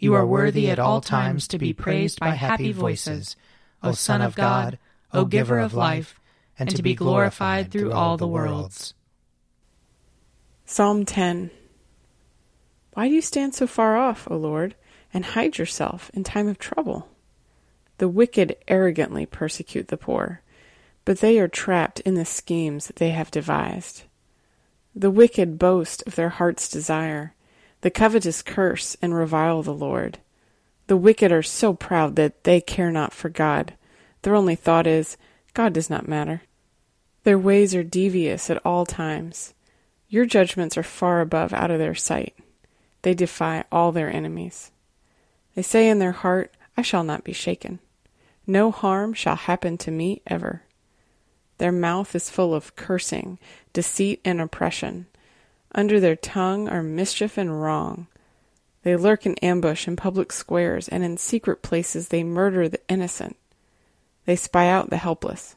you are worthy at all times to be praised by happy voices, O Son of God, O Giver of life, and to be glorified through all the worlds. Psalm 10 Why do you stand so far off, O Lord, and hide yourself in time of trouble? The wicked arrogantly persecute the poor, but they are trapped in the schemes they have devised. The wicked boast of their heart's desire the covetous curse and revile the Lord. The wicked are so proud that they care not for God. Their only thought is, God does not matter. Their ways are devious at all times. Your judgments are far above out of their sight. They defy all their enemies. They say in their heart, I shall not be shaken. No harm shall happen to me ever. Their mouth is full of cursing, deceit, and oppression. Under their tongue are mischief and wrong. They lurk in ambush in public squares, and in secret places they murder the innocent. They spy out the helpless.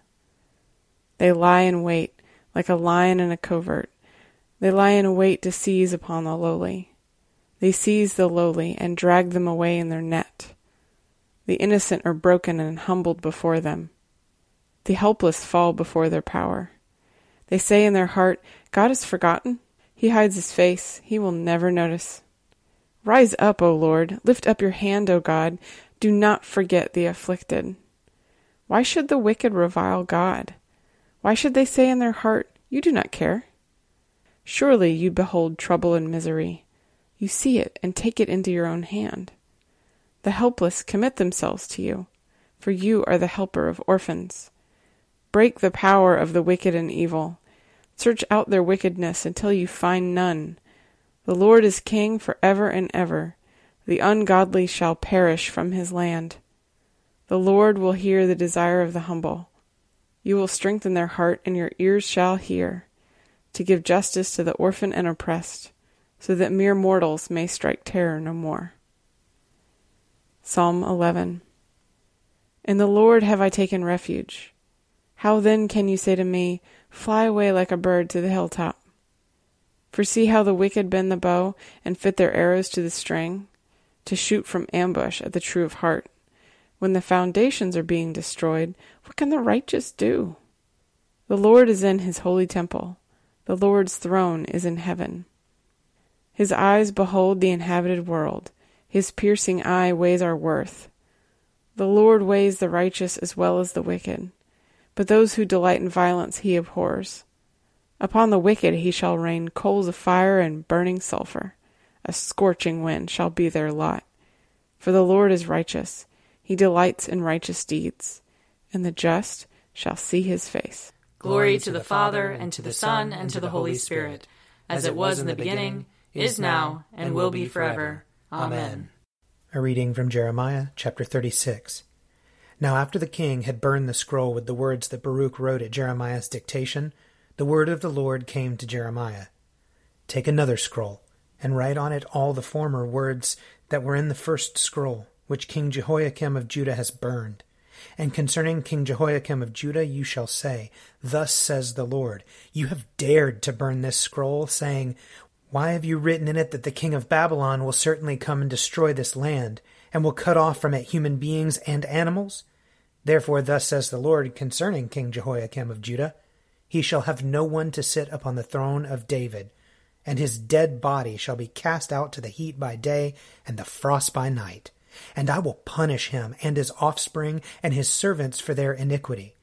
They lie in wait, like a lion in a covert. They lie in wait to seize upon the lowly. They seize the lowly and drag them away in their net. The innocent are broken and humbled before them. The helpless fall before their power. They say in their heart, God is forgotten. He hides his face. He will never notice. Rise up, O Lord. Lift up your hand, O God. Do not forget the afflicted. Why should the wicked revile God? Why should they say in their heart, You do not care? Surely you behold trouble and misery. You see it and take it into your own hand. The helpless commit themselves to you, for you are the helper of orphans. Break the power of the wicked and evil. Search out their wickedness until you find none. The Lord is king for ever and ever. The ungodly shall perish from his land. The Lord will hear the desire of the humble. You will strengthen their heart, and your ears shall hear, to give justice to the orphan and oppressed, so that mere mortals may strike terror no more. Psalm 11 In the Lord have I taken refuge. How then can you say to me, Fly away like a bird to the hilltop. For see how the wicked bend the bow and fit their arrows to the string, to shoot from ambush at the true of heart. When the foundations are being destroyed, what can the righteous do? The Lord is in his holy temple. The Lord's throne is in heaven. His eyes behold the inhabited world. His piercing eye weighs our worth. The Lord weighs the righteous as well as the wicked but those who delight in violence he abhors. Upon the wicked he shall rain coals of fire and burning sulphur. A scorching wind shall be their lot. For the Lord is righteous, he delights in righteous deeds, and the just shall see his face. Glory to the Father, and to the Son, and to the Holy Spirit, as it was in the beginning, is now, and will be forever. Amen. A reading from Jeremiah chapter 36. Now after the king had burned the scroll with the words that Baruch wrote at Jeremiah's dictation, the word of the Lord came to Jeremiah. Take another scroll, and write on it all the former words that were in the first scroll, which King Jehoiakim of Judah has burned. And concerning King Jehoiakim of Judah, you shall say, Thus says the Lord, You have dared to burn this scroll, saying, Why have you written in it that the king of Babylon will certainly come and destroy this land, and will cut off from it human beings and animals? Therefore, thus says the Lord concerning King Jehoiakim of Judah, He shall have no one to sit upon the throne of David, and his dead body shall be cast out to the heat by day and the frost by night and I will punish him and his offspring and his servants for their iniquity.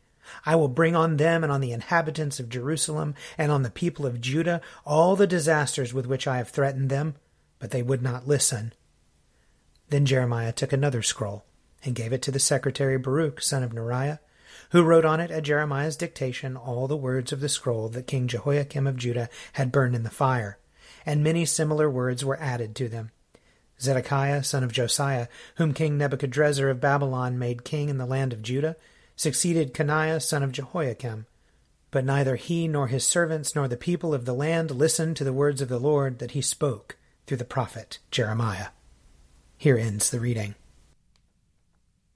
I will bring on them and on the inhabitants of Jerusalem and on the people of Judah all the disasters with which I have threatened them, but they would not listen. Then Jeremiah took another scroll and gave it to the secretary Baruch, son of Neriah, who wrote on it at Jeremiah's dictation all the words of the scroll that King Jehoiakim of Judah had burned in the fire, and many similar words were added to them. Zedekiah, son of Josiah, whom King Nebuchadrezzar of Babylon made king in the land of Judah, succeeded Coniah, son of Jehoiakim. But neither he nor his servants nor the people of the land listened to the words of the Lord that he spoke through the prophet Jeremiah. Here ends the reading.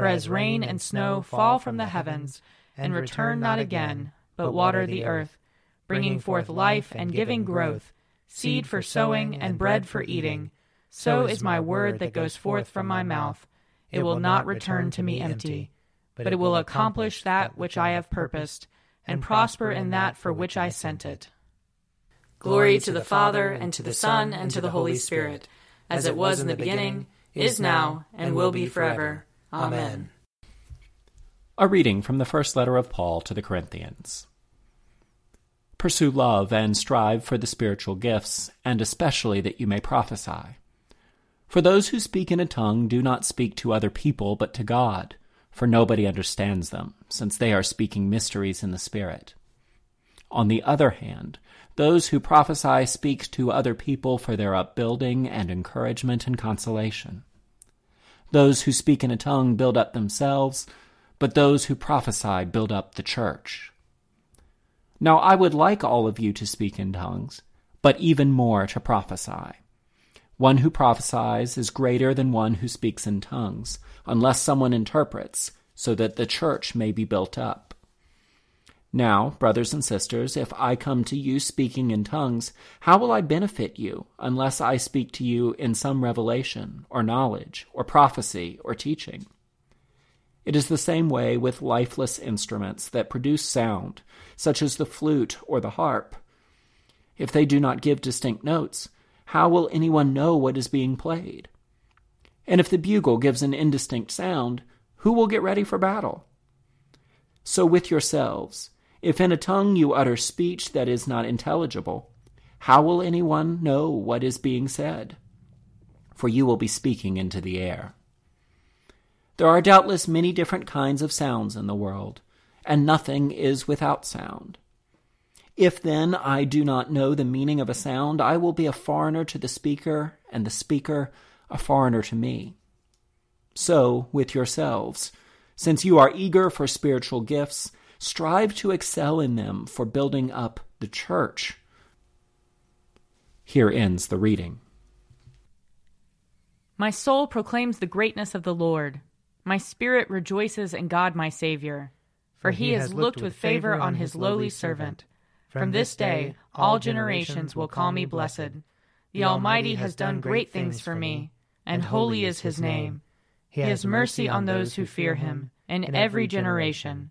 For as rain and snow fall from the heavens, and return not again, but water the earth, bringing forth life and giving growth, seed for sowing and bread for eating, so is my word that goes forth from my mouth. It will not return to me empty, but it will accomplish that which I have purposed, and prosper in that for which I sent it. Glory to the Father, and to the Son, and to the Holy Spirit, as it was in the beginning, is now, and will be forever. Amen. A reading from the first letter of Paul to the Corinthians. Pursue love and strive for the spiritual gifts, and especially that you may prophesy. For those who speak in a tongue do not speak to other people, but to God, for nobody understands them, since they are speaking mysteries in the Spirit. On the other hand, those who prophesy speak to other people for their upbuilding and encouragement and consolation. Those who speak in a tongue build up themselves, but those who prophesy build up the church. Now I would like all of you to speak in tongues, but even more to prophesy one who prophesies is greater than one who speaks in tongues, unless someone interprets, so that the church may be built up. Now, brothers and sisters, if I come to you speaking in tongues, how will I benefit you unless I speak to you in some revelation, or knowledge, or prophecy, or teaching? It is the same way with lifeless instruments that produce sound, such as the flute or the harp. If they do not give distinct notes, how will anyone know what is being played? And if the bugle gives an indistinct sound, who will get ready for battle? So with yourselves, if in a tongue you utter speech that is not intelligible, how will anyone know what is being said? For you will be speaking into the air. There are doubtless many different kinds of sounds in the world, and nothing is without sound. If then I do not know the meaning of a sound, I will be a foreigner to the speaker, and the speaker a foreigner to me. So with yourselves, since you are eager for spiritual gifts, strive to excel in them for building up the church. Here ends the reading. My soul proclaims the greatness of the Lord. My spirit rejoices in God my Saviour, for he has looked with favor on his lowly servant. From this day, all generations will call me blessed. The Almighty has done great things for me, and holy is his name. He has mercy on those who fear him, in every generation.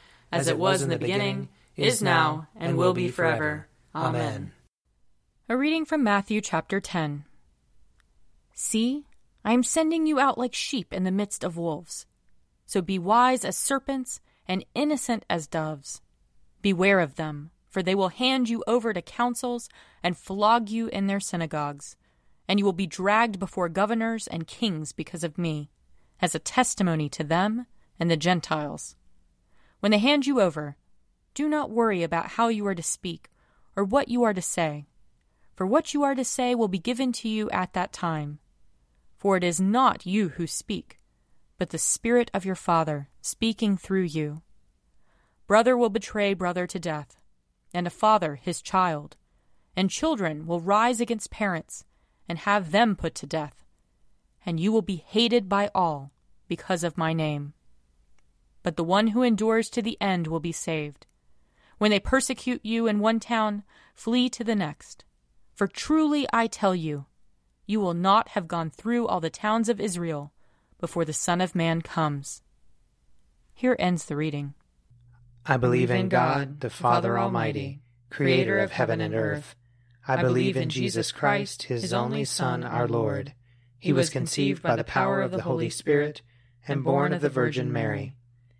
as it was in the beginning, is now, and will be forever. Amen. A reading from Matthew chapter 10. See, I am sending you out like sheep in the midst of wolves. So be wise as serpents and innocent as doves. Beware of them, for they will hand you over to councils and flog you in their synagogues, and you will be dragged before governors and kings because of me as a testimony to them and the Gentiles. When they hand you over, do not worry about how you are to speak or what you are to say, for what you are to say will be given to you at that time. For it is not you who speak, but the Spirit of your Father speaking through you. Brother will betray brother to death, and a father his child, and children will rise against parents and have them put to death and you will be hated by all because of my name. But the one who endures to the end will be saved. When they persecute you in one town, flee to the next. For truly I tell you, you will not have gone through all the towns of Israel before the Son of Man comes. Here ends the reading. I believe in God, the Father Almighty, creator of heaven and earth. I believe in Jesus Christ, his only Son, our Lord. He was conceived by the power of the Holy Spirit and born of the Virgin Mary.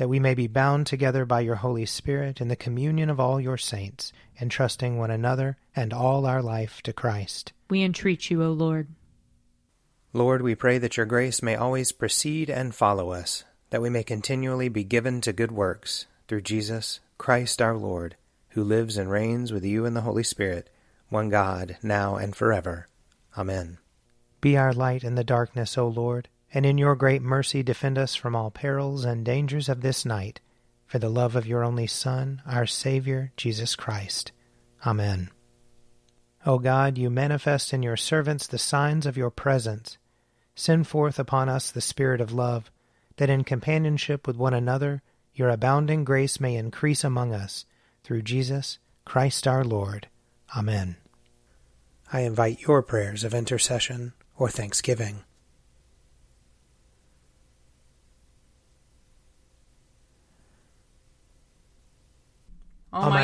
That we may be bound together by your Holy Spirit in the communion of all your saints, entrusting one another and all our life to Christ. We entreat you, O Lord. Lord, we pray that your grace may always precede and follow us, that we may continually be given to good works, through Jesus Christ our Lord, who lives and reigns with you in the Holy Spirit, one God, now and forever. Amen. Be our light in the darkness, O Lord, and in your great mercy defend us from all perils and dangers of this night, for the love of your only Son, our Saviour, Jesus Christ. Amen. O God, you manifest in your servants the signs of your presence. Send forth upon us the Spirit of love, that in companionship with one another your abounding grace may increase among us, through Jesus Christ our Lord. Amen. I invite your prayers of intercession or thanksgiving.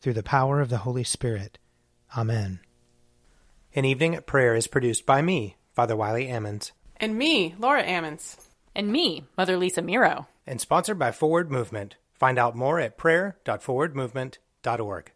through the power of the Holy Spirit. Amen. An Evening at Prayer is produced by me, Father Wiley Ammons, And me, Laura Ammons. And me, Mother Lisa Miro. and sponsored by Forward Movement. Find out more at prayer.forwardmovement.org.